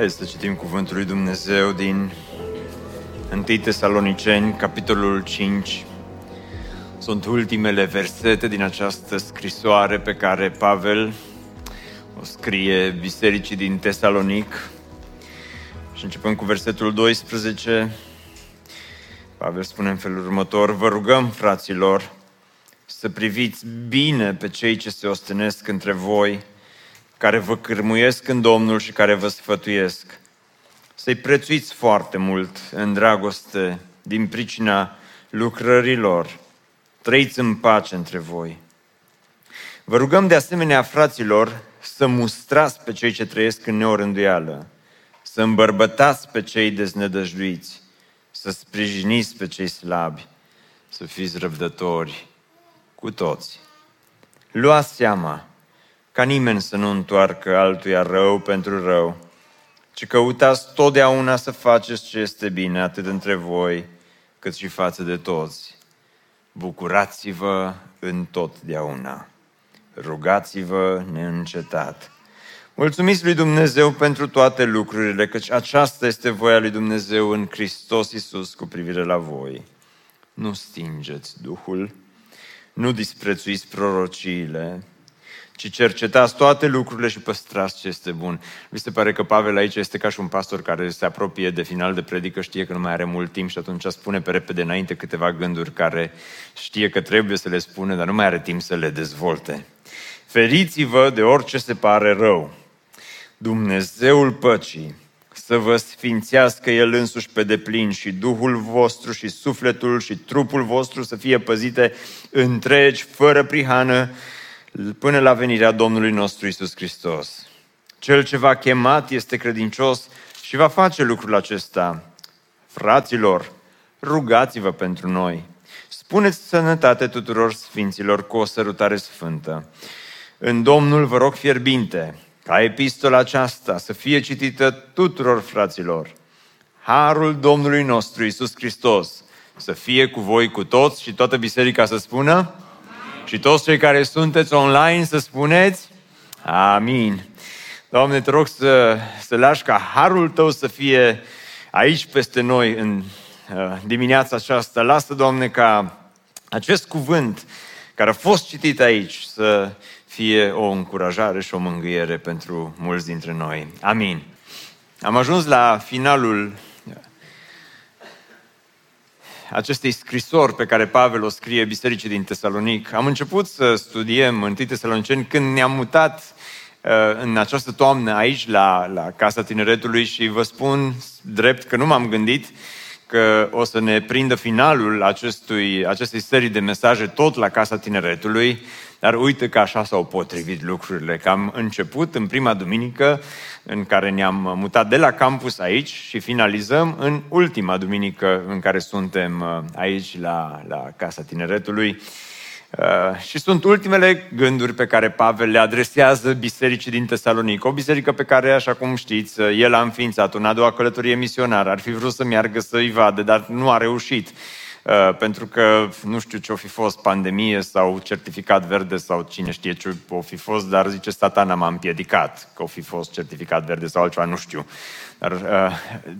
Hai să citim cuvântul lui Dumnezeu din 1 Tesaloniceni, capitolul 5. Sunt ultimele versete din această scrisoare pe care Pavel o scrie bisericii din Tesalonic. Și începând cu versetul 12, Pavel spune în felul următor, Vă rugăm, fraților, să priviți bine pe cei ce se ostenesc între voi, care vă cârmuiesc în Domnul și care vă sfătuiesc. Să-i prețuiți foarte mult în dragoste din pricina lucrărilor. Trăiți în pace între voi. Vă rugăm de asemenea, fraților, să mustrați pe cei ce trăiesc în neorânduială, să îmbărbătați pe cei deznădăjduiți, să sprijiniți pe cei slabi, să fiți răbdători cu toți. Luați seama ca nimeni să nu întoarcă altuia rău pentru rău, ci căutați totdeauna să faceți ce este bine, atât între voi, cât și față de toți. Bucurați-vă în totdeauna. Rugați-vă neîncetat. Mulțumiți lui Dumnezeu pentru toate lucrurile, căci aceasta este voia lui Dumnezeu în Hristos Iisus cu privire la voi. Nu stingeți Duhul, nu disprețuiți prorociile, ci cercetați toate lucrurile și păstrați ce este bun. Mi se pare că Pavel aici este ca și un pastor care se apropie de final de predică, știe că nu mai are mult timp și atunci spune pe repede înainte câteva gânduri care știe că trebuie să le spune, dar nu mai are timp să le dezvolte. Feriți-vă de orice se pare rău. Dumnezeul păcii să vă sfințească El însuși pe deplin și Duhul vostru și sufletul și trupul vostru să fie păzite întregi, fără prihană, până la venirea Domnului nostru Isus Hristos. Cel ce v-a chemat este credincios și va face lucrul acesta. Fraților, rugați-vă pentru noi. Spuneți sănătate tuturor sfinților cu o sărutare sfântă. În Domnul vă rog fierbinte ca epistola aceasta să fie citită tuturor fraților. Harul Domnului nostru Isus Hristos să fie cu voi cu toți și toată biserica să spună și toți cei care sunteți online să spuneți Amin. Doamne, te rog să, să lași ca harul Tău să fie aici peste noi în uh, dimineața aceasta. Lasă, Doamne, ca acest cuvânt care a fost citit aici să fie o încurajare și o mângâiere pentru mulți dintre noi. Amin. Am ajuns la finalul acestei scrisori pe care Pavel o scrie bisericii din Tesalonic. Am început să studiem în Tesaloniceni când ne-am mutat uh, în această toamnă aici la, la Casa Tineretului și vă spun drept că nu m-am gândit că o să ne prindă finalul acestui, acestei serii de mesaje tot la Casa Tineretului, dar uite că așa s-au potrivit lucrurile, că am început în prima duminică în care ne-am mutat de la campus aici și finalizăm în ultima duminică în care suntem uh, aici la, la Casa Tineretului. Uh, și sunt ultimele gânduri pe care Pavel le adresează bisericii din Tesalonic. O biserică pe care, așa cum știți, uh, el a înființat în a doua călătorie misionară. Ar fi vrut să meargă să-i vadă, dar nu a reușit. Uh, pentru că nu știu ce o fi fost, pandemie sau certificat verde sau cine știe ce o fi fost, dar zice satana m-a împiedicat că o fi fost certificat verde sau altceva, nu știu. Dar uh,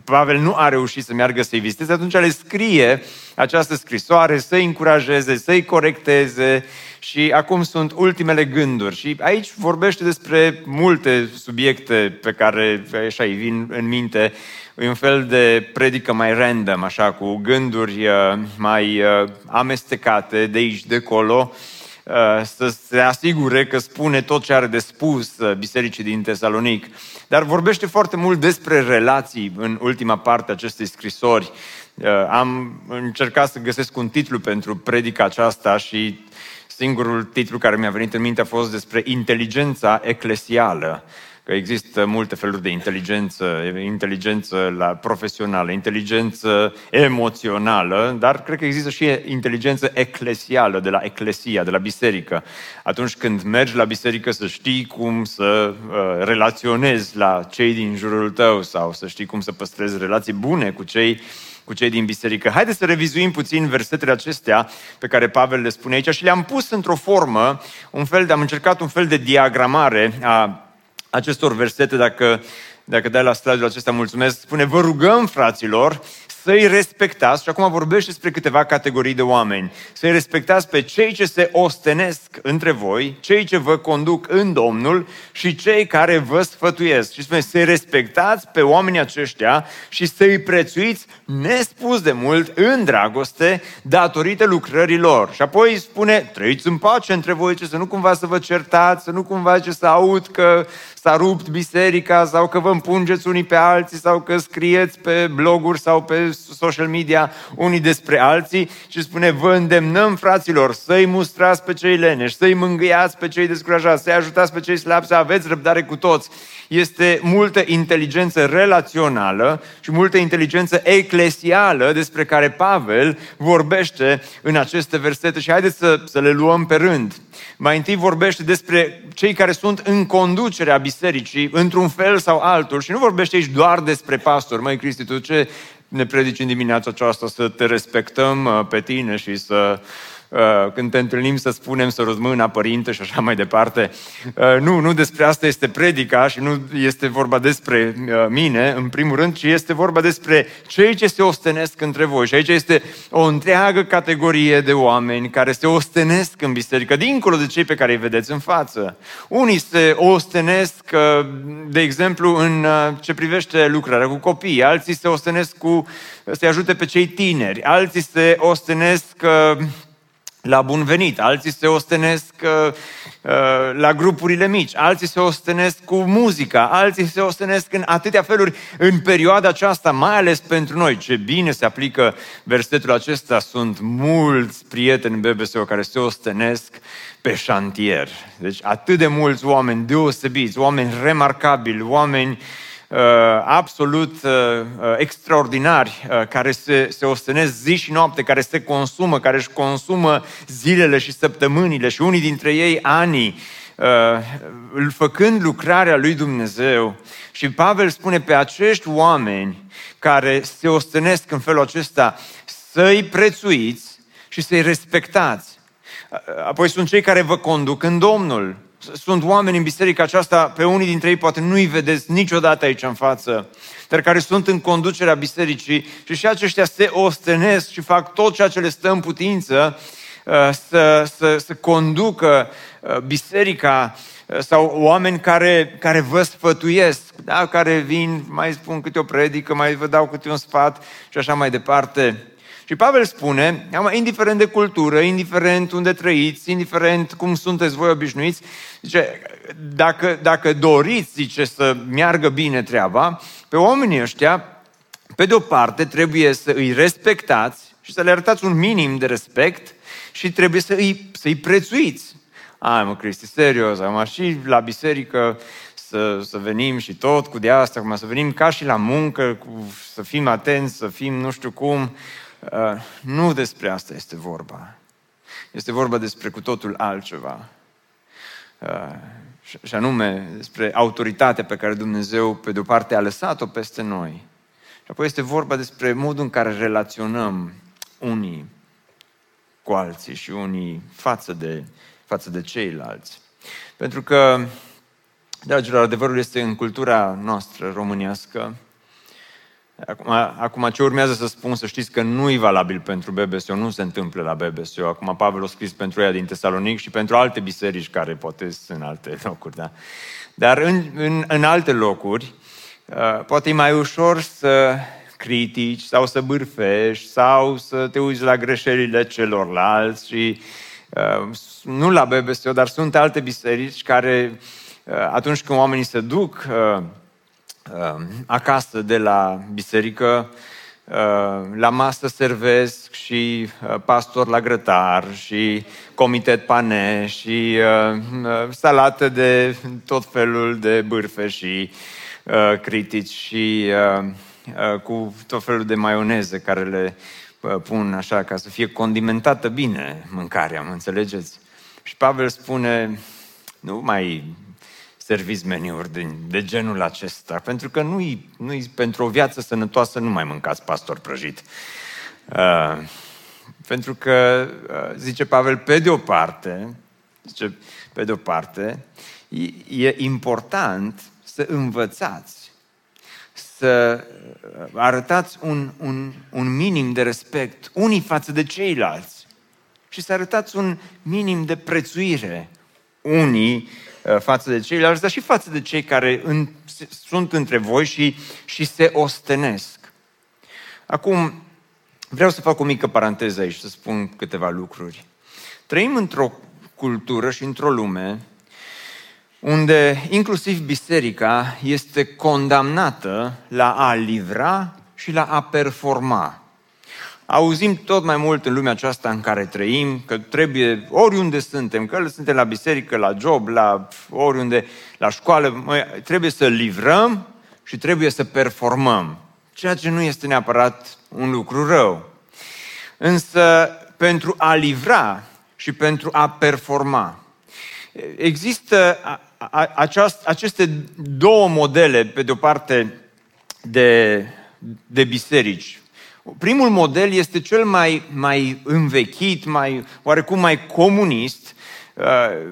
Pavel nu a reușit să meargă să-i viziteze, atunci le scrie această scrisoare să-i încurajeze, să-i corecteze și acum sunt ultimele gânduri. Și aici vorbește despre multe subiecte pe care așa îi vin în minte E un fel de predică mai random, așa, cu gânduri uh, mai uh, amestecate de aici, de acolo, uh, să se asigure că spune tot ce are de spus bisericii din Tesalonic. Dar vorbește foarte mult despre relații în ultima parte a acestei scrisori. Am încercat să găsesc un titlu pentru predica aceasta și singurul titlu care mi-a venit în minte a fost despre inteligența eclesială că există multe feluri de inteligență, inteligență la profesională, inteligență emoțională, dar cred că există și inteligență eclesială, de la eclesia, de la biserică. Atunci când mergi la biserică să știi cum să uh, relaționezi la cei din jurul tău sau să știi cum să păstrezi relații bune cu cei cu cei din biserică. Haideți să revizuim puțin versetele acestea pe care Pavel le spune aici și le-am pus într-o formă, un fel de, am încercat un fel de diagramare a acestor versete, dacă, dacă dai la slide-ul acesta, mulțumesc, spune, vă rugăm, fraților, să-i respectați, și acum vorbește despre câteva categorii de oameni, să-i respectați pe cei ce se ostenesc între voi, cei ce vă conduc în Domnul și cei care vă sfătuiesc. Și spune, să-i respectați pe oamenii aceștia și să-i prețuiți nespus de mult în dragoste datorită lucrărilor. Și apoi spune, trăiți în pace între voi, ce să nu cumva să vă certați, să nu cumva ce să aud că s-a rupt biserica sau că vă împungeți unii pe alții sau că scrieți pe bloguri sau pe social media unii despre alții și spune vă îndemnăm fraților să-i mustrați pe cei leneși, să-i mângâiați pe cei descurajați, să-i ajutați pe cei slabi, să aveți răbdare cu toți. Este multă inteligență relațională și multă inteligență eclesială despre care Pavel vorbește în aceste versete și haideți să, să le luăm pe rând. Mai întâi vorbește despre cei care sunt în conducerea bisericii, într-un fel sau altul, și nu vorbește aici doar despre pastor. Măi, Cristi, tu ce ne predici în dimineața aceasta să te respectăm uh, pe tine și să Uh, când te întâlnim să spunem să răzmâna părinte și așa mai departe. Uh, nu, nu despre asta este predica și nu este vorba despre uh, mine, în primul rând, ci este vorba despre cei ce se ostenesc între voi. Și aici este o întreagă categorie de oameni care se ostenesc în biserică, dincolo de cei pe care îi vedeți în față. Unii se ostenesc, de exemplu, în ce privește lucrarea cu copii, alții se ostenesc cu să ajute pe cei tineri, alții se ostenesc la bun venit, alții se ostenesc uh, uh, la grupurile mici, alții se ostenesc cu muzica, alții se ostenesc în atâtea feluri în perioada aceasta, mai ales pentru noi. Ce bine se aplică versetul acesta, sunt mulți prieteni BBSO care se ostenesc pe șantier. Deci atât de mulți oameni deosebiți, oameni remarcabili, oameni uh, Uh, absolut uh, uh, extraordinari care se, se ostenesc zi și noapte, care se consumă, care își consumă zilele și săptămânile și unii dintre ei anii, făcând lucrarea lui Dumnezeu. Și Pavel spune pe acești oameni care se ostenesc în felul acesta să-i prețuiți și să-i respectați. Apoi sunt cei care vă conduc în Domnul sunt oameni în biserica aceasta, pe unii dintre ei poate nu-i vedeți niciodată aici în față, dar care sunt în conducerea bisericii și și aceștia se ostenesc și fac tot ceea ce le stă în putință uh, să, să, să conducă uh, biserica uh, sau oameni care, care vă sfătuiesc, da? care vin, mai spun câte o predică, mai vă dau câte un sfat și așa mai departe. Și Pavel spune, indiferent de cultură, indiferent unde trăiți, indiferent cum sunteți voi obișnuiți, zice, dacă, dacă doriți, zice, să meargă bine treaba, pe oamenii ăștia, pe de o parte, trebuie să îi respectați și să le arătați un minim de respect și trebuie să îi, să îi prețuiți. Ai mă, Cristi, serios, am și la biserică să, să venim și tot cu de asta, acum să venim ca și la muncă, cu, să fim atenți, să fim nu știu cum. Uh, nu despre asta este vorba. Este vorba despre cu totul altceva. Uh, și anume despre autoritatea pe care Dumnezeu, pe de-o parte, a lăsat-o peste noi. Și apoi este vorba despre modul în care relaționăm unii cu alții și unii față de, față de ceilalți. Pentru că, dragilor, adevărul este în cultura noastră românească, Acum, acum ce urmează să spun, să știți că nu e valabil pentru BBSO, nu se întâmplă la BBSO. Acum Pavel a scris pentru ea din Tesalonic și pentru alte biserici care poate sunt în alte locuri. Da? Dar în, în, în alte locuri, uh, poate e mai ușor să critici sau să bârfești sau să te uiți la greșelile celorlalți și uh, nu la BBSO, dar sunt alte biserici care uh, atunci când oamenii se duc uh, Um, acasă de la biserică, la masă servesc și pastor la grătar și comitet pane și salată de tot felul de bârfe și critici și cu tot felul de maioneze care le pun așa ca să fie condimentată bine mâncarea, mă înțelegeți? Și Pavel spune, nu mai serviți meniuri de, de genul acesta, pentru că nu-i, nu-i pentru o viață sănătoasă nu mai mâncați pastor prăjit. Uh, pentru că, uh, zice Pavel, pe de o parte, zice, pe de o parte, e, e important să învățați, să arătați un, un, un minim de respect unii față de ceilalți și să arătați un minim de prețuire unii uh, față de ceilalți, dar și față de cei care în, sunt între voi și, și se ostenesc. Acum, vreau să fac o mică paranteză aici, să spun câteva lucruri. Trăim într-o cultură și într-o lume unde inclusiv biserica este condamnată la a livra și la a performa. Auzim tot mai mult în lumea aceasta în care trăim că trebuie, oriunde suntem, că suntem la biserică, la job, la oriunde, la școală, trebuie să livrăm și trebuie să performăm. Ceea ce nu este neapărat un lucru rău. Însă, pentru a livra și pentru a performa, există aceast, aceste două modele, pe de o parte, de, de biserici. Primul model este cel mai, mai învechit, mai, oarecum mai comunist, uh,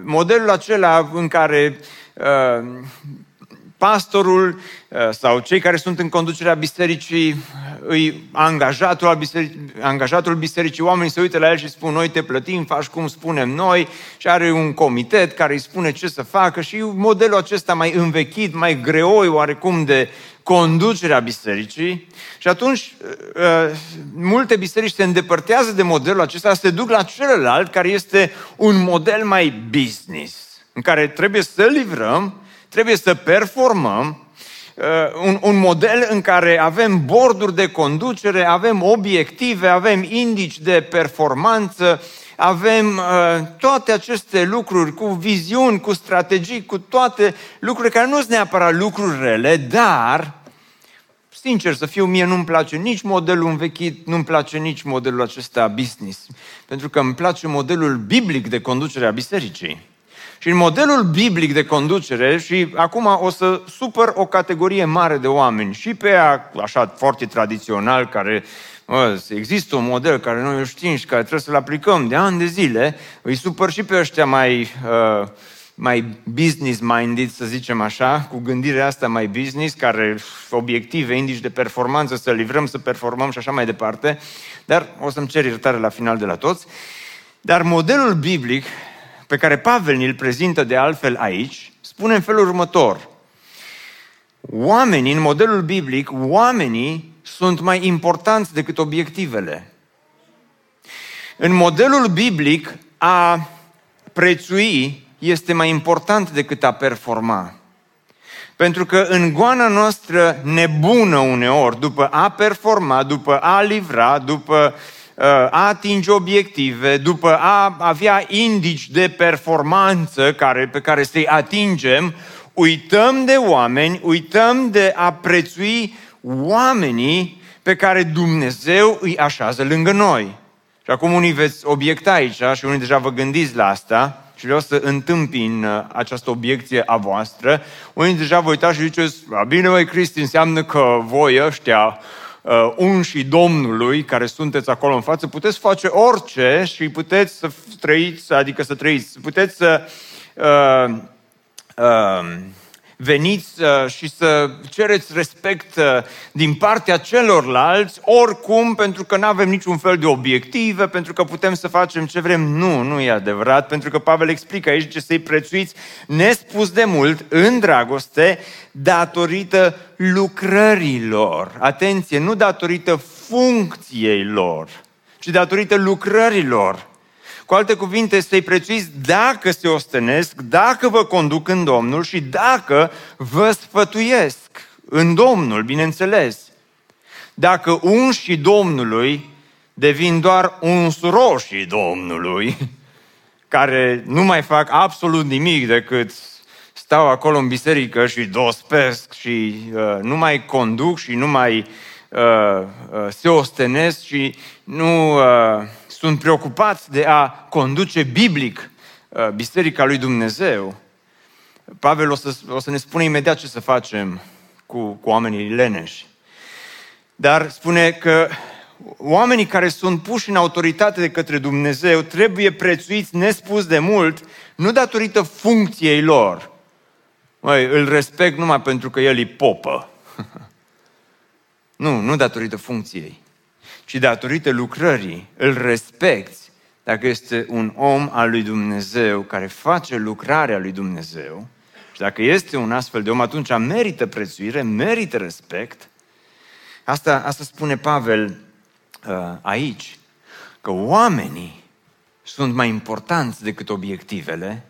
modelul acela în care uh, pastorul uh, sau cei care sunt în conducerea bisericii, îi angajatul, al bisericii, angajatul bisericii, oamenii se uită la el și spun, noi te plătim, faci cum spunem noi. Și are un comitet care îi spune ce să facă și modelul acesta mai învechit, mai greoi oarecum de conducerea bisericii. Și atunci uh, uh, multe biserici se îndepărtează de modelul acesta, se duc la celălalt care este un model mai business, în care trebuie să livrăm, trebuie să performăm, uh, un, un model în care avem borduri de conducere, avem obiective, avem indici de performanță, avem uh, toate aceste lucruri cu viziuni, cu strategii, cu toate lucruri care nu sunt neapărat lucruri rele, dar Sincer să fiu, mie nu-mi place nici modelul învechit, nu-mi place nici modelul acesta business. Pentru că îmi place modelul biblic de conducere a bisericii. Și în modelul biblic de conducere, și acum o să supăr o categorie mare de oameni, și pe ea, așa foarte tradițional, care mă, există un model care noi îl știm și care trebuie să-l aplicăm de ani de zile, îi supăr și pe ăștia mai uh, mai business-minded, să zicem așa, cu gândirea asta mai business, care obiective, indici de performanță, să livrăm, să performăm și așa mai departe, dar o să-mi cer iertare la final de la toți. Dar modelul biblic pe care Pavel ni-l prezintă de altfel aici, spune în felul următor. Oamenii, în modelul biblic, oamenii sunt mai importanți decât obiectivele. În modelul biblic, a prețui este mai important decât a performa. Pentru că în goana noastră nebună uneori, după a performa, după a livra, după uh, a atinge obiective, după a avea indici de performanță care, pe care să-i atingem, uităm de oameni, uităm de a prețui oamenii pe care Dumnezeu îi așează lângă noi. Și acum unii veți obiecta aici și unii deja vă gândiți la asta, și vreau să întâmpin uh, această obiecție a voastră. Unii deja vă uitați și ziceți, bine măi Cristi, înseamnă că voi ăștia uh, unși Domnului care sunteți acolo în față, puteți face orice și puteți să trăiți, adică să trăiți, puteți să uh, uh, veniți uh, și să cereți respect uh, din partea celorlalți, oricum, pentru că nu avem niciun fel de obiective, pentru că putem să facem ce vrem. Nu, nu e adevărat, pentru că Pavel explică aici ce să-i prețuiți nespus de mult, în dragoste, datorită lucrărilor. Atenție, nu datorită funcției lor, ci datorită lucrărilor. Cu alte cuvinte, să-i prețuiți dacă se ostenesc, dacă vă conduc în Domnul și dacă vă sfătuiesc în Domnul, bineînțeles. dacă unșii Domnului devin doar unsuroșii Domnului, care nu mai fac absolut nimic decât stau acolo în biserică și dospesc și uh, nu mai conduc și nu mai uh, uh, se ostenesc și nu uh, sunt preocupați de a conduce biblic uh, biserica lui Dumnezeu. Pavel o să, o să ne spune imediat ce să facem cu, cu oamenii leneși. Dar spune că oamenii care sunt puși în autoritate de către Dumnezeu trebuie prețuiți nespus de mult, nu datorită funcției lor. Măi, îl respect numai pentru că el e popă. nu, nu datorită funcției, ci datorită lucrării. Îl respecti dacă este un om al lui Dumnezeu care face lucrarea lui Dumnezeu. Și dacă este un astfel de om, atunci merită prețuire, merită respect. Asta, asta spune Pavel uh, aici, că oamenii sunt mai importanți decât obiectivele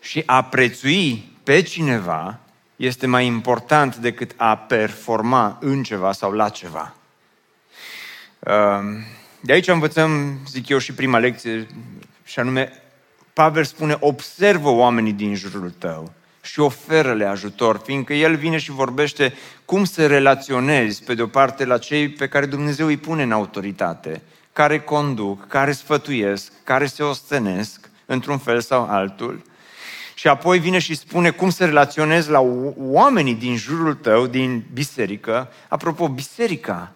și a prețui pe cineva este mai important decât a performa în ceva sau la ceva. Uh, de aici învățăm, zic eu, și prima lecție, și anume, Pavel spune, observă oamenii din jurul tău și oferă-le ajutor, fiindcă el vine și vorbește cum să relaționezi, pe de o parte, la cei pe care Dumnezeu îi pune în autoritate, care conduc, care sfătuiesc, care se ostenesc, într-un fel sau altul. Și apoi vine și spune cum să relaționezi la oamenii din jurul tău, din biserică. Apropo, biserica,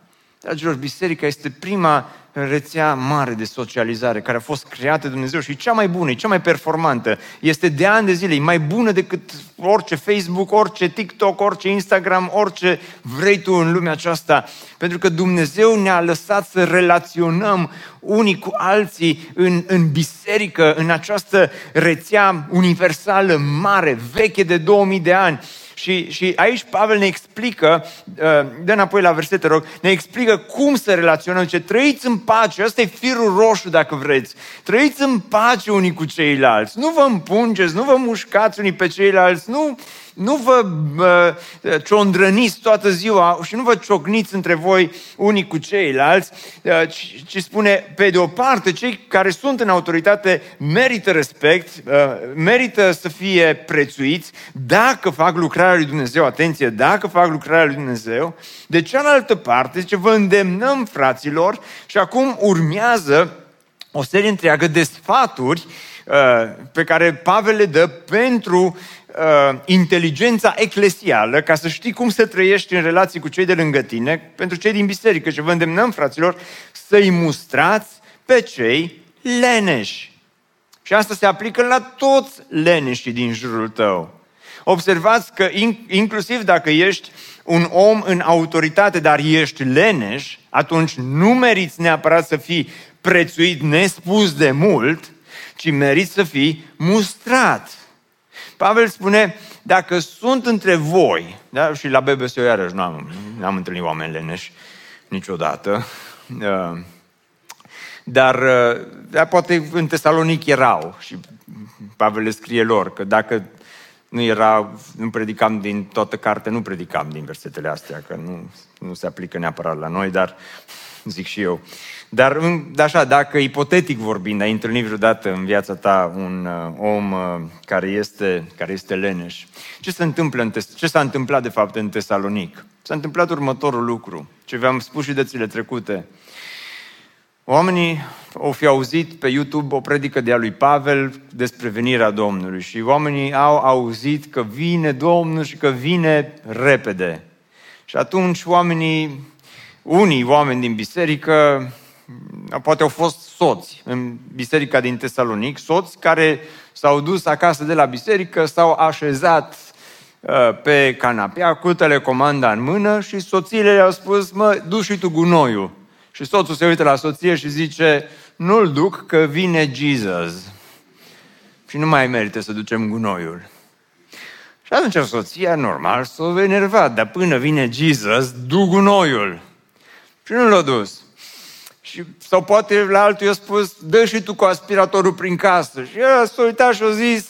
dragilor, biserica este prima rețea mare de socializare care a fost creată de Dumnezeu și e cea mai bună, e cea mai performantă. Este de ani de zile, e mai bună decât orice Facebook, orice TikTok, orice Instagram, orice vrei tu în lumea aceasta. Pentru că Dumnezeu ne-a lăsat să relaționăm unii cu alții în, în biserică, în această rețea universală mare, veche de 2000 de ani. Și, și aici Pavel ne explică, uh, dă înapoi la versete, rog, ne explică cum să relaționăm. Ce trăiți în pace, ăsta e firul roșu dacă vreți. Trăiți în pace unii cu ceilalți. Nu vă împungeți, nu vă mușcați unii pe ceilalți, nu, nu vă uh, ciondrăniți toată ziua și nu vă ciocniți între voi unii cu ceilalți, uh, ci, ci spune, pe de o parte, cei care sunt în autoritate merită respect, uh, merită să fie prețuiți dacă fac lucrarea lui Dumnezeu, atenție, dacă fac lucrarea lui Dumnezeu. De cealaltă parte, zice, vă îndemnăm, fraților, și acum urmează o serie întreagă de sfaturi uh, pe care Pavel le dă pentru uh, inteligența eclesială, ca să știi cum să trăiești în relații cu cei de lângă tine, pentru cei din biserică. Și vă îndemnăm, fraților, să-i mustrați pe cei leneși. Și asta se aplică la toți leneșii din jurul tău. Observați că inclusiv dacă ești un om în autoritate, dar ești leneș, atunci nu meriți neapărat să fii prețuit nespus de mult, ci meriți să fii mustrat. Pavel spune, dacă sunt între voi, da? și la BBC iarăși nu am, n-am întâlnit oameni leneși niciodată, uh, dar, uh, dar poate în Tesalonic erau și Pavel le scrie lor că dacă nu era, nu predicam din toată cartea, nu predicam din versetele astea, că nu, nu se aplică neapărat la noi, dar zic și eu. Dar așa, dacă ipotetic vorbind, ai întâlnit vreodată în viața ta un uh, om uh, care, este, care este leneș, ce se întâmplă în tes- ce s-a întâmplat de fapt în Tesalonic? S-a întâmplat următorul lucru, ce v-am spus și dețile trecute. Oamenii au fi auzit pe YouTube o predică de a lui Pavel despre venirea Domnului și oamenii au auzit că vine Domnul și că vine repede. Și atunci oamenii, unii oameni din biserică poate au fost soți în biserica din Tesalonic, soți care s-au dus acasă de la biserică, s-au așezat uh, pe canapea cu telecomanda în mână și soțiile le-au spus, mă, du și tu gunoiul. Și soțul se uită la soție și zice, nu-l duc că vine Jesus. Și nu mai merită să ducem gunoiul. Și atunci soția, normal, s-o enervat, dar până vine Jesus, du gunoiul. Și nu l-a dus. Și, sau poate la altul i-a spus, dă și tu cu aspiratorul prin casă. Și el s-a uitat și a zis,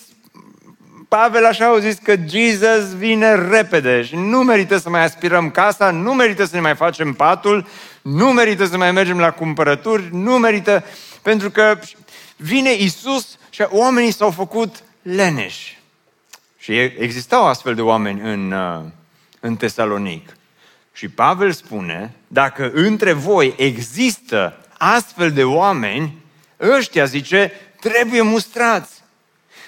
Pavel așa au zis că Jesus vine repede și nu merită să mai aspirăm casa, nu merită să ne mai facem patul, nu merită să mai mergem la cumpărături, nu merită, pentru că vine Isus și oamenii s-au făcut leneși. Și existau astfel de oameni în, uh, în Tesalonic. Și Pavel spune, dacă între voi există astfel de oameni, ăștia, zice, trebuie mustrați.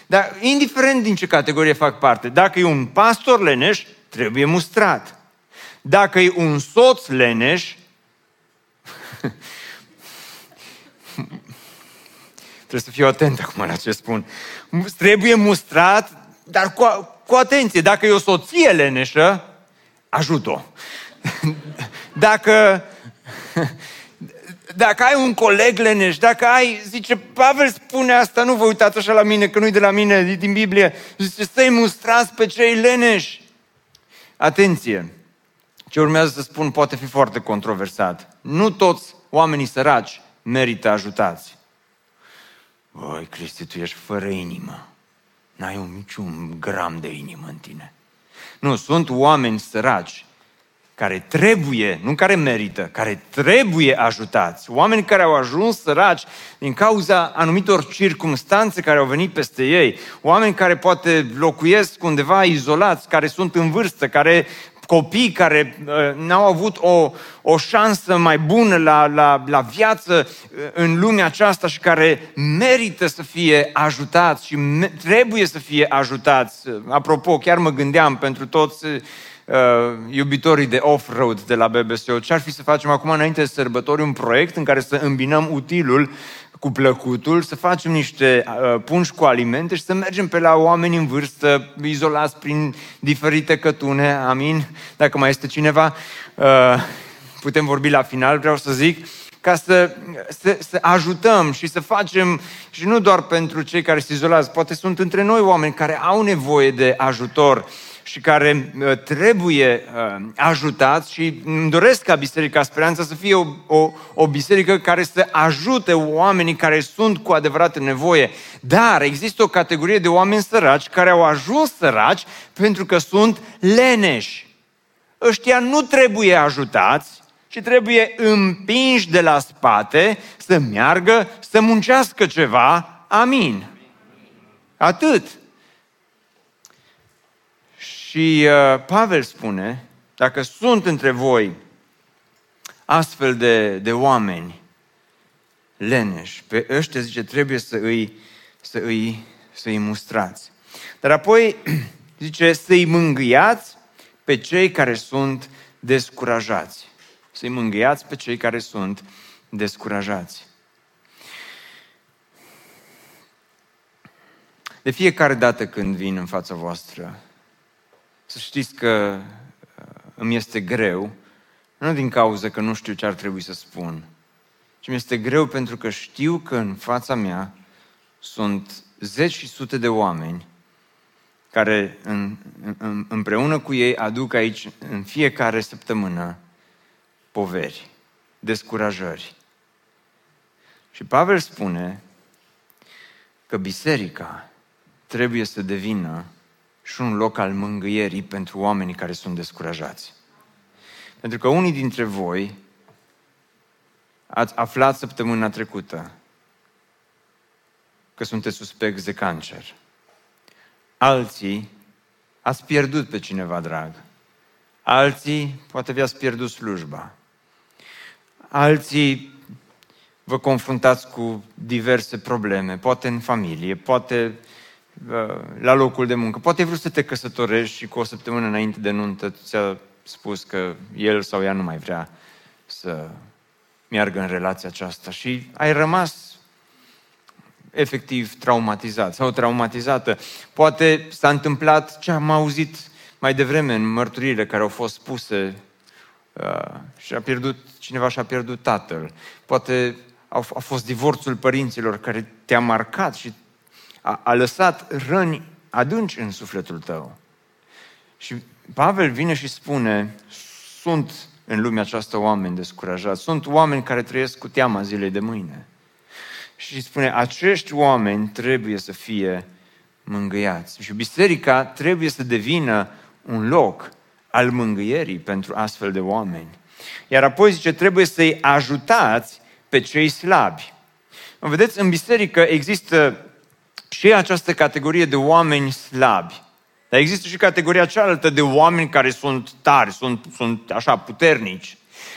Dar indiferent din ce categorie fac parte, dacă e un pastor leneș, trebuie mustrat. Dacă e un soț leneș, trebuie să fiu atent acum la ce spun. Trebuie mustrat, dar cu, cu atenție. Dacă e o soție leneșă, ajut-o. Dacă dacă ai un coleg leneș, dacă ai, zice, Pavel spune asta, nu vă uitați așa la mine, că nu-i de la mine, e din Biblie, zice, să-i mustrați pe cei leneși. Atenție, ce urmează să spun poate fi foarte controversat. Nu toți oamenii săraci merită ajutați. Voi, Cristi, tu ești fără inimă. N-ai un niciun gram de inimă în tine. Nu, sunt oameni săraci care trebuie, nu care merită, care trebuie ajutați. Oameni care au ajuns săraci din cauza anumitor circumstanțe care au venit peste ei. Oameni care poate locuiesc undeva izolați, care sunt în vârstă, care copii care uh, n-au avut o, o șansă mai bună la, la, la viață uh, în lumea aceasta și care merită să fie ajutați și me- trebuie să fie ajutați. Apropo, chiar mă gândeam pentru toți uh, iubitorii de off-road de la BBSO, ce ar fi să facem acum înainte de sărbători un proiect în care să îmbinăm utilul cu plăcutul, să facem niște uh, pungi cu alimente și să mergem pe la oameni în vârstă, izolați prin diferite cătune, amin? Dacă mai este cineva, uh, putem vorbi la final, vreau să zic, ca să, să, să ajutăm și să facem, și nu doar pentru cei care se izolați, poate sunt între noi oameni care au nevoie de ajutor, și care uh, trebuie uh, ajutați și îmi doresc ca Biserica Speranța să fie o, o, o biserică care să ajute oamenii care sunt cu adevărat în nevoie. Dar există o categorie de oameni săraci care au ajuns săraci pentru că sunt leneși. Ăștia nu trebuie ajutați, ci trebuie împinși de la spate să meargă, să muncească ceva. Amin. Atât. Și uh, Pavel spune, dacă sunt între voi astfel de, de oameni leneși, pe ăștia zice, trebuie să îi, să îi, să îi mustrați. Dar apoi zice, să-i mângâiați pe cei care sunt descurajați. Să-i mângâiați pe cei care sunt descurajați. De fiecare dată când vin în fața voastră să știți că uh, îmi este greu, nu din cauza că nu știu ce ar trebui să spun, ci mi este greu pentru că știu că în fața mea sunt zeci și sute de oameni care în, în, împreună cu ei aduc aici în fiecare săptămână poveri, descurajări. Și Pavel spune că biserica trebuie să devină și un loc al mângâierii pentru oamenii care sunt descurajați. Pentru că unii dintre voi ați aflat săptămâna trecută că sunteți suspecți de cancer. Alții ați pierdut pe cineva drag. Alții poate vi-ați pierdut slujba. Alții vă confruntați cu diverse probleme, poate în familie, poate Uh, la locul de muncă. Poate ai vrut să te căsătorești și cu o săptămână înainte de nuntă ți-a spus că el sau ea nu mai vrea să meargă în relația aceasta și ai rămas efectiv traumatizat sau traumatizată. Poate s-a întâmplat ce am auzit mai devreme în mărturile care au fost spuse uh, și a pierdut, cineva și-a pierdut tatăl. Poate a, a fost divorțul părinților care te-a marcat și a, a lăsat răni adânci în sufletul tău. Și Pavel vine și spune, sunt în lumea aceasta oameni descurajați, sunt oameni care trăiesc cu teama zilei de mâine. Și spune, acești oameni trebuie să fie mângâiați. Și biserica trebuie să devină un loc al mângâierii pentru astfel de oameni. Iar apoi zice, trebuie să-i ajutați pe cei slabi. Vedeți, în biserică există și această categorie de oameni slabi. Dar există și categoria cealaltă de oameni care sunt tari, sunt, sunt așa puternici.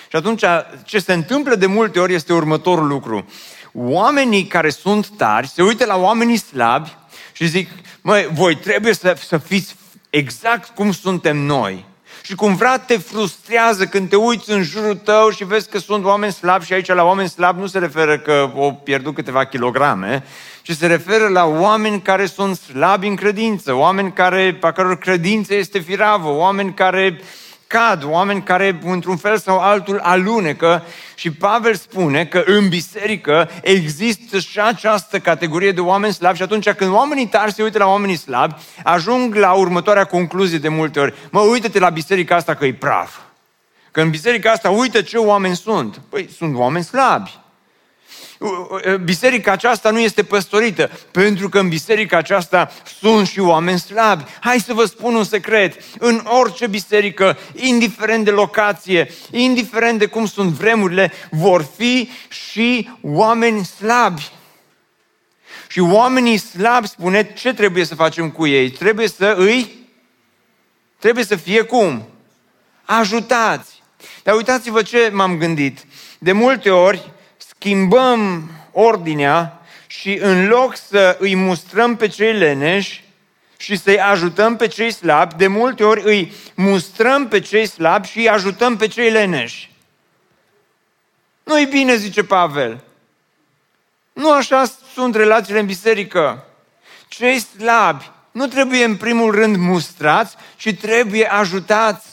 Și atunci ce se întâmplă de multe ori este următorul lucru. Oamenii care sunt tari se uită la oamenii slabi și zic, măi, voi trebuie să, să fiți exact cum suntem noi. Și cumva te frustrează când te uiți în jurul tău și vezi că sunt oameni slabi și aici la oameni slabi nu se referă că au pierdut câteva kilograme, ci se referă la oameni care sunt slabi în credință, oameni care, a căror credință este firavă, oameni care cad, oameni care într-un fel sau altul alunecă și Pavel spune că în biserică există și această categorie de oameni slabi și atunci când oamenii tari se uită la oamenii slabi, ajung la următoarea concluzie de multe ori. Mă, uită-te la biserica asta că e praf. Că în biserica asta, uite ce oameni sunt. Păi, sunt oameni slabi biserica aceasta nu este păstorită, pentru că în biserica aceasta sunt și oameni slabi. Hai să vă spun un secret. În orice biserică, indiferent de locație, indiferent de cum sunt vremurile, vor fi și oameni slabi. Și oamenii slabi, spune, ce trebuie să facem cu ei? Trebuie să îi... Trebuie să fie cum? Ajutați. Dar uitați-vă ce m-am gândit. De multe ori, schimbăm ordinea și în loc să îi mustrăm pe cei leneși și să-i ajutăm pe cei slabi, de multe ori îi mustrăm pe cei slabi și îi ajutăm pe cei leneși. Nu-i bine, zice Pavel. Nu așa sunt relațiile în biserică. Cei slabi nu trebuie în primul rând mustrați, ci trebuie ajutați.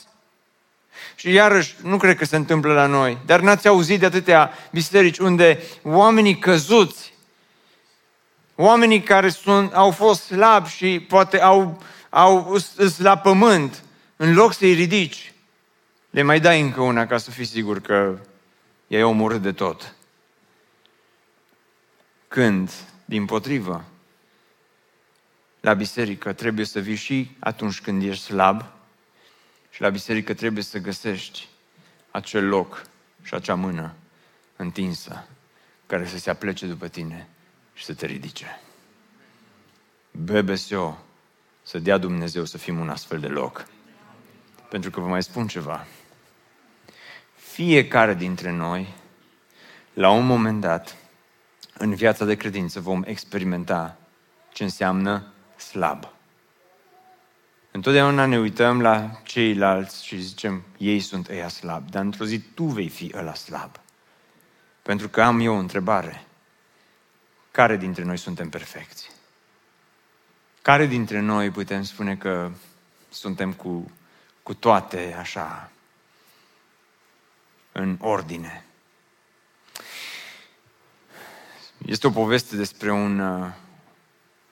Și iarăși, nu cred că se întâmplă la noi, dar n-ați auzit de atâtea biserici unde oamenii căzuți, oamenii care sunt, au fost slabi și poate au, au îs la pământ, în loc să-i ridici, le mai dai încă una ca să fii sigur că i-ai omorât de tot. Când, din potrivă, la biserică trebuie să vii și atunci când ești slab, și la biserică trebuie să găsești acel loc și acea mână întinsă care să se aplece după tine și să te ridice. BBSO, să dea Dumnezeu să fim un astfel de loc. Pentru că vă mai spun ceva. Fiecare dintre noi, la un moment dat, în viața de credință, vom experimenta ce înseamnă slab. Întotdeauna ne uităm la ceilalți și zicem, ei sunt ăia slabi, dar într-o zi tu vei fi ăla slab. Pentru că am eu o întrebare. Care dintre noi suntem perfecți? Care dintre noi putem spune că suntem cu, cu toate așa în ordine? Este o poveste despre un uh,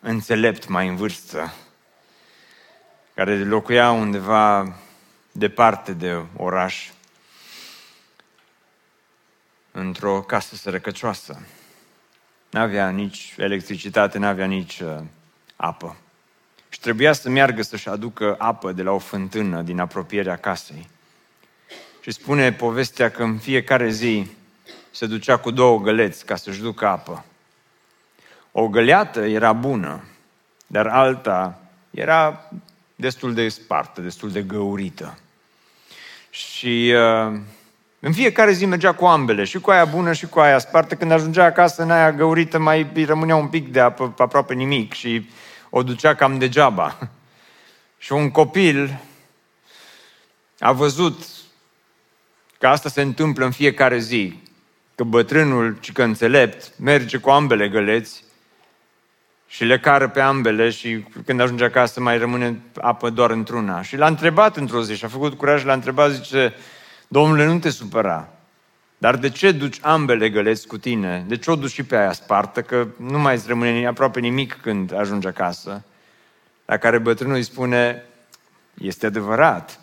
înțelept mai în vârstă care locuia undeva departe de oraș, într-o casă sărăcăcioasă. N-avea nici electricitate, n-avea nici uh, apă. Și trebuia să meargă să-și aducă apă de la o fântână din apropierea casei. Și spune povestea că în fiecare zi se ducea cu două găleți ca să-și ducă apă. O găleată era bună, dar alta era destul de spartă, destul de găurită. Și uh, în fiecare zi mergea cu ambele, și cu aia bună și cu aia spartă. Când ajungea acasă în aia găurită, mai îi rămânea un pic de apă, aproape nimic și o ducea cam degeaba. Și un copil a văzut că asta se întâmplă în fiecare zi, că bătrânul, ci că înțelept, merge cu ambele găleți și le cară pe ambele și când ajunge acasă mai rămâne apă doar într-una. Și l-a întrebat într-o zi și a făcut curaj și l-a întrebat, zice, Domnule, nu te supăra, dar de ce duci ambele găleți cu tine? De ce o duci și pe aia spartă? Că nu mai îți rămâne aproape nimic când ajungi acasă. La care bătrânul îi spune, este adevărat,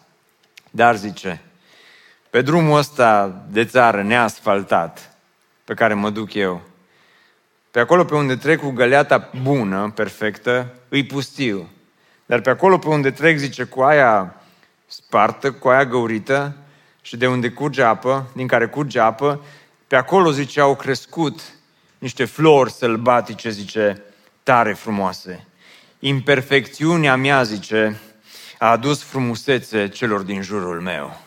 dar zice, pe drumul ăsta de țară neasfaltat pe care mă duc eu, Pe acolo pe unde trec cu găleata bună, perfectă, îi pustiu. Dar pe acolo pe unde trec, zice, cu aia spartă, cu aia găurită și de unde curge apă, din care curge apă, pe acolo, zice, au crescut niște flori sălbatice, zice, tare frumoase. Imperfecțiunea mea, zice, a adus frumusețe celor din jurul meu.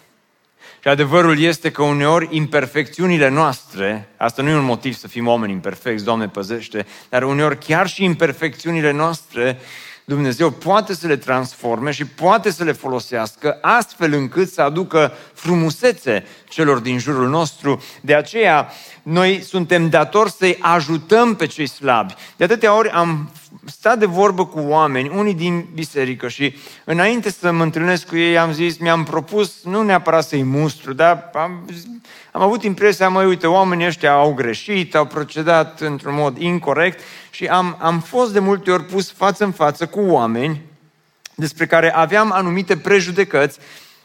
Și adevărul este că uneori imperfecțiunile noastre, asta nu e un motiv să fim oameni imperfecți, Doamne păzește, dar uneori chiar și imperfecțiunile noastre Dumnezeu poate să le transforme și poate să le folosească astfel încât să aducă frumusețe celor din jurul nostru. De aceea, noi suntem datori să-i ajutăm pe cei slabi. De atâtea ori am stat de vorbă cu oameni, unii din biserică și înainte să mă întâlnesc cu ei am zis, mi-am propus nu neapărat să-i mustru, dar am, am avut impresia, măi, uite, oamenii ăștia au greșit, au procedat într-un mod incorrect și am, am fost de multe ori pus față în față cu oameni despre care aveam anumite prejudecăți,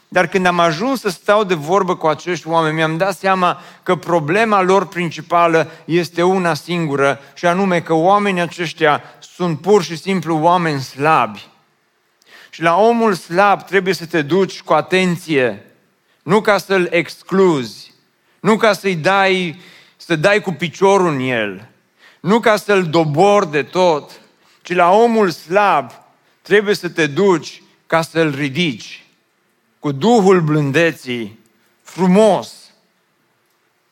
dar când am ajuns să stau de vorbă cu acești oameni, mi-am dat seama că problema lor principală este una singură, și anume că oamenii aceștia sunt pur și simplu oameni slabi. Și la omul slab trebuie să te duci cu atenție, nu ca să-l excluzi, nu ca să-i dai, să dai cu piciorul în el, nu ca să-l dobor de tot, ci la omul slab trebuie să te duci ca să-l ridici cu Duhul blândeții, frumos.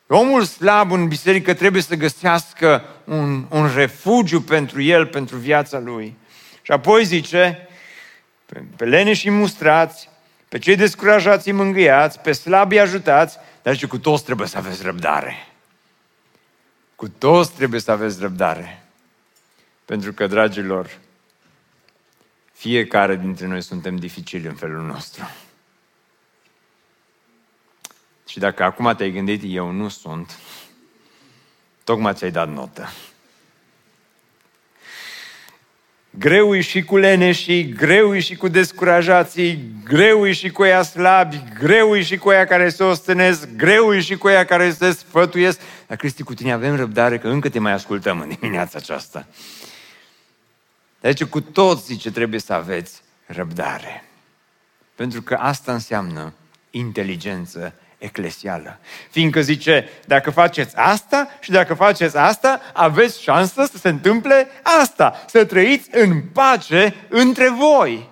Omul slab în biserică trebuie să găsească un, un refugiu pentru el, pentru viața lui. Și apoi zice, pe, pe lene și mustrați, pe cei descurajați mângâiați, pe slabi ajutați, dar și cu toți trebuie să aveți răbdare. Cu toți trebuie să aveți răbdare. Pentru că, dragilor, fiecare dintre noi suntem dificili în felul nostru. Și dacă acum te-ai gândit, eu nu sunt, tocmai ți-ai dat notă. Greu și cu leneșii, greu și cu descurajații, greu și cu ea slabi, greu și cu ea care se ostenesc, greu și cu ea care se sfătuiesc. Dar, Cristi, cu tine avem răbdare că încă te mai ascultăm în dimineața aceasta. Deci cu toți zice trebuie să aveți răbdare. Pentru că asta înseamnă inteligență eclesială. Fiindcă zice, dacă faceți asta și dacă faceți asta, aveți șansă să se întâmple asta, să trăiți în pace între voi.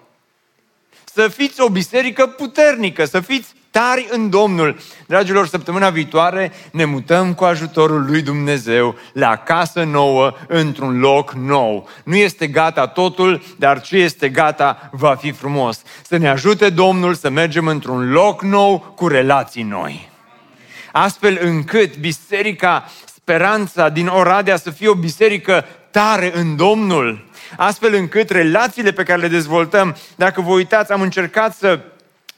Să fiți o biserică puternică, să fiți tari în Domnul. Dragilor, săptămâna viitoare ne mutăm cu ajutorul lui Dumnezeu la casă nouă, într-un loc nou. Nu este gata totul, dar ce este gata va fi frumos. Să ne ajute Domnul să mergem într-un loc nou cu relații noi. Astfel încât biserica Speranța din Oradea să fie o biserică tare în Domnul, astfel încât relațiile pe care le dezvoltăm, dacă vă uitați, am încercat să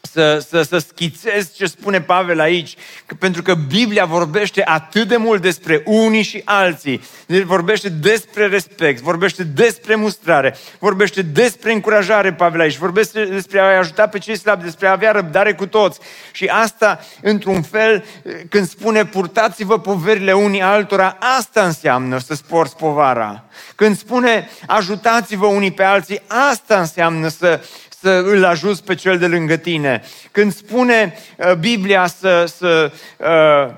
să, să, să schițez ce spune Pavel aici, că, pentru că Biblia vorbește atât de mult despre unii și alții, deci vorbește despre respect, vorbește despre mustrare, vorbește despre încurajare, Pavel aici, vorbește despre a ajuta pe cei slabi, despre a avea răbdare cu toți. Și asta, într-un fel, când spune purtați-vă poverile unii altora, asta înseamnă să sporți povara. Când spune ajutați-vă unii pe alții, asta înseamnă să, să îl ajuți pe cel de lângă tine. Când spune uh, Biblia să, să uh,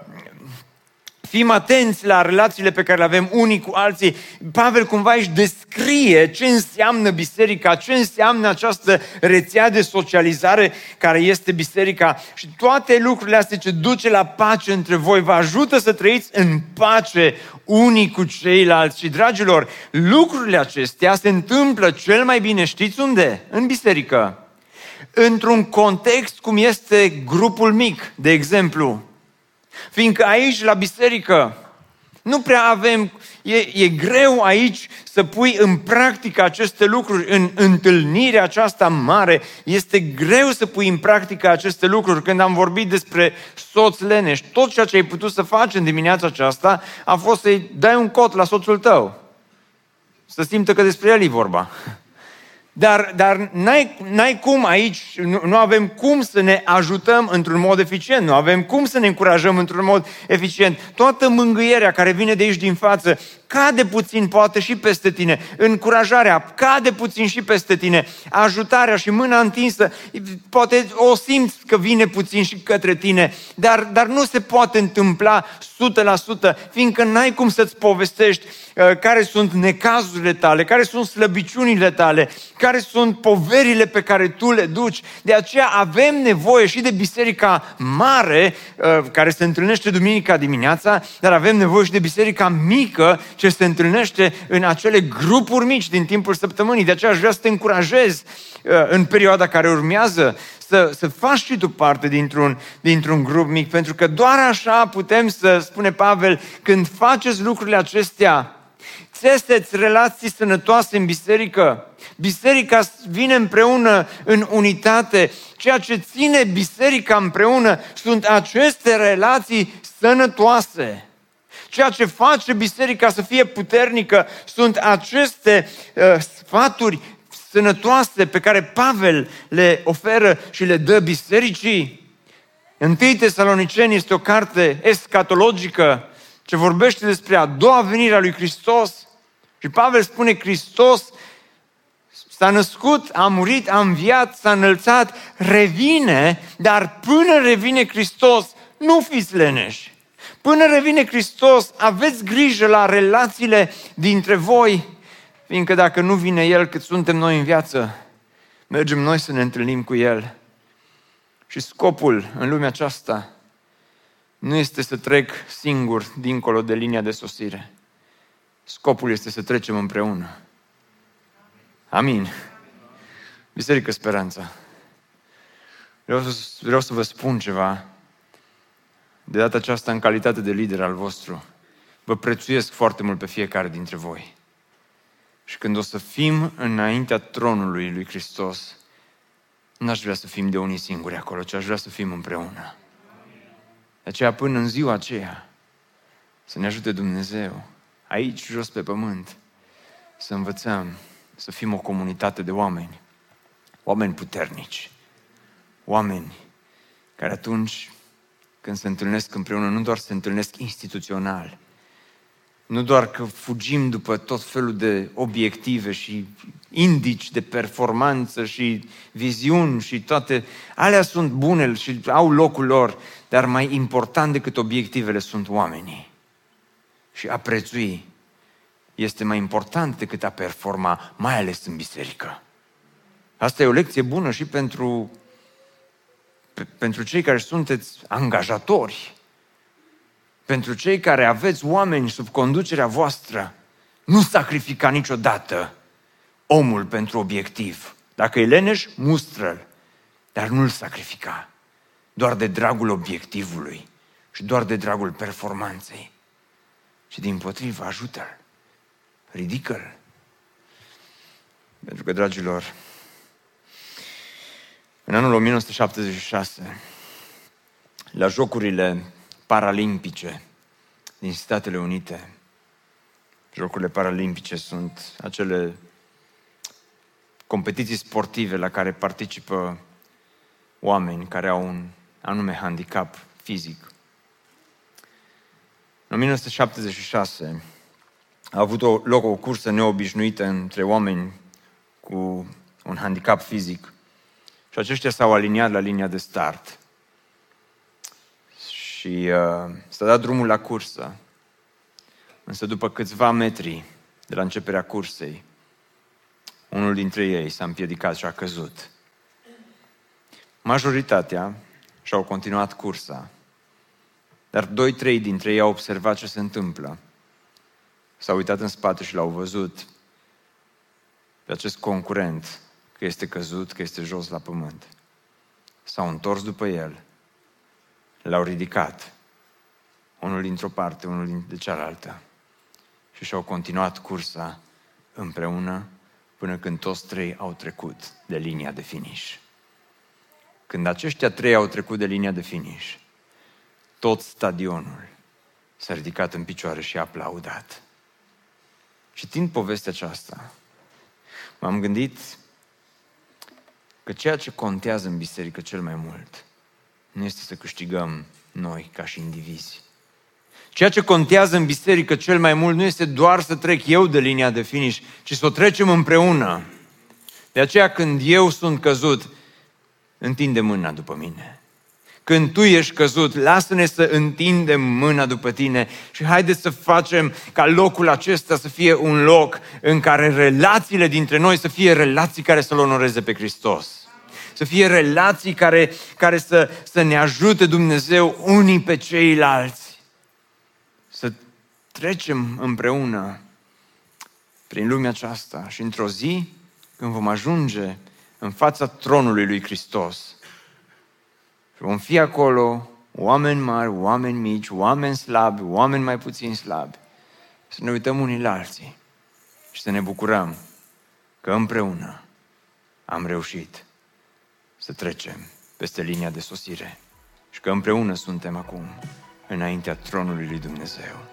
fim atenți la relațiile pe care le avem unii cu alții. Pavel cumva își descrie ce înseamnă biserica, ce înseamnă această rețea de socializare care este biserica și toate lucrurile astea ce duce la pace între voi, vă ajută să trăiți în pace unii cu ceilalți. Și, dragilor, lucrurile acestea se întâmplă cel mai bine, știți unde? În biserică. Într-un context cum este grupul mic, de exemplu Fiindcă aici, la biserică, nu prea avem, e, e greu aici să pui în practică aceste lucruri, în întâlnirea aceasta mare, este greu să pui în practică aceste lucruri. Când am vorbit despre soț leneș, tot ceea ce ai putut să faci în dimineața aceasta a fost să-i dai un cot la soțul tău. Să simtă că despre el e vorba. Dar, dar n-ai, n-ai cum aici, nu, nu avem cum să ne ajutăm într-un mod eficient, nu avem cum să ne încurajăm într-un mod eficient. Toată mângâierea care vine de aici din față cade puțin poate și peste tine, încurajarea cade puțin și peste tine, ajutarea și mâna întinsă, poate o simți că vine puțin și către tine, dar, dar nu se poate întâmpla 100%, fiindcă n-ai cum să-ți povestești uh, care sunt necazurile tale, care sunt slăbiciunile tale, care sunt poverile pe care tu le duci. De aceea avem nevoie și de biserica mare, uh, care se întâlnește duminica dimineața, dar avem nevoie și de biserica mică, ce se întâlnește în acele grupuri mici din timpul săptămânii. De aceea aș vrea să te încurajez uh, în perioada care urmează să, să faci și tu parte dintr-un, dintr-un grup mic, pentru că doar așa putem să, spune Pavel, când faceți lucrurile acestea, țeseți relații sănătoase în biserică. Biserica vine împreună în unitate. Ceea ce ține biserica împreună sunt aceste relații sănătoase. Ceea ce face biserica să fie puternică sunt aceste uh, sfaturi sănătoase pe care Pavel le oferă și le dă bisericii. Întâi Tesaloniceni este o carte escatologică ce vorbește despre a doua venire a lui Hristos. Și Pavel spune, Hristos s-a născut, a murit, a înviat, s-a înălțat, revine, dar până revine Hristos, nu fiți leneși. Până revine Hristos, aveți grijă la relațiile dintre voi, fiindcă dacă nu vine El cât suntem noi în viață, mergem noi să ne întâlnim cu El. Și scopul în lumea aceasta nu este să trec singur dincolo de linia de sosire. Scopul este să trecem împreună. Amin. Biserică Speranța. Vreau să, vreau să vă spun ceva de data aceasta în calitate de lider al vostru, vă prețuiesc foarte mult pe fiecare dintre voi. Și când o să fim înaintea tronului lui Hristos, n-aș vrea să fim de unii singuri acolo, ci aș vrea să fim împreună. De aceea, până în ziua aceea, să ne ajute Dumnezeu, aici, jos pe pământ, să învățăm să fim o comunitate de oameni, oameni puternici, oameni care atunci când se întâlnesc împreună, nu doar se întâlnesc instituțional, nu doar că fugim după tot felul de obiective și indici de performanță și viziuni și toate, alea sunt bune și au locul lor, dar mai important decât obiectivele sunt oamenii. Și a prețui este mai important decât a performa, mai ales în biserică. Asta e o lecție bună și pentru pentru cei care sunteți angajatori, pentru cei care aveți oameni sub conducerea voastră, nu sacrifica niciodată omul pentru obiectiv. Dacă e leneș, mustră dar nu-l sacrifica. Doar de dragul obiectivului și doar de dragul performanței. Și din potrivă, ajută-l. Ridică-l. Pentru că, dragilor, în anul 1976, la Jocurile Paralimpice din Statele Unite, Jocurile Paralimpice sunt acele competiții sportive la care participă oameni care au un anume handicap fizic. În 1976 a avut o, loc o cursă neobișnuită între oameni cu un handicap fizic. Și aceștia s-au aliniat la linia de start. Și uh, s-a dat drumul la cursă. Însă după câțiva metri de la începerea cursei, unul dintre ei s-a împiedicat și a căzut. Majoritatea și-au continuat cursa, dar doi-trei dintre ei au observat ce se întâmplă. S-au uitat în spate și l-au văzut pe acest concurent că este căzut, că este jos la pământ. S-au întors după el, l-au ridicat, unul dintr-o parte, unul de cealaltă, și și-au continuat cursa împreună până când toți trei au trecut de linia de finish. Când aceștia trei au trecut de linia de finish, tot stadionul s-a ridicat în picioare și a aplaudat. Citind povestea aceasta, m-am gândit că ceea ce contează în biserică cel mai mult nu este să câștigăm noi ca și indivizi, Ceea ce contează în biserică cel mai mult nu este doar să trec eu de linia de finish, ci să o trecem împreună. De aceea când eu sunt căzut, întinde mâna după mine. Când tu ești căzut, lasă-ne să întindem mâna după tine și haideți să facem ca locul acesta să fie un loc în care relațiile dintre noi să fie relații care să-L onoreze pe Hristos. Să fie relații care, care să, să ne ajute Dumnezeu unii pe ceilalți. Să trecem împreună prin lumea aceasta și într-o zi, când vom ajunge în fața tronului lui Hristos, Vom fi acolo oameni mari, oameni mici, oameni slabi, oameni mai puțin slabi. Să ne uităm unii la alții și să ne bucurăm că împreună am reușit să trecem peste linia de sosire și că împreună suntem acum înaintea tronului lui Dumnezeu.